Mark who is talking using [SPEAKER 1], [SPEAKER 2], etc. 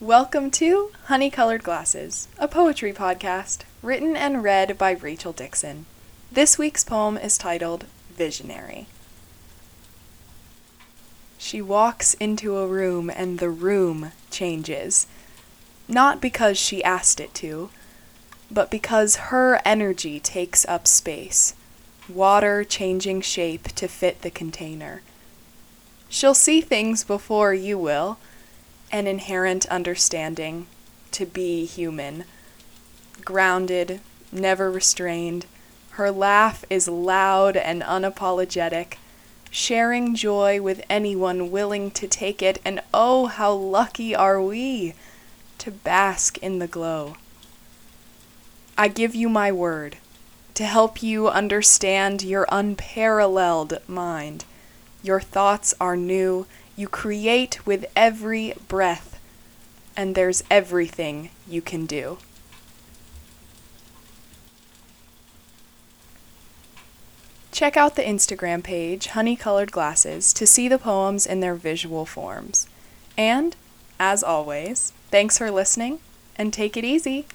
[SPEAKER 1] Welcome to Honey Colored Glasses, a poetry podcast written and read by Rachel Dixon. This week's poem is titled Visionary. She walks into a room and the room changes. Not because she asked it to, but because her energy takes up space, water changing shape to fit the container. She'll see things before you will, an inherent understanding to be human. Grounded, never restrained, her laugh is loud and unapologetic, sharing joy with anyone willing to take it, and oh, how lucky are we to bask in the glow. I give you my word to help you understand your unparalleled mind. Your thoughts are new, you create with every breath, and there's everything you can do. Check out the Instagram page, Honey Colored Glasses, to see the poems in their visual forms. And, as always, thanks for listening and take it easy.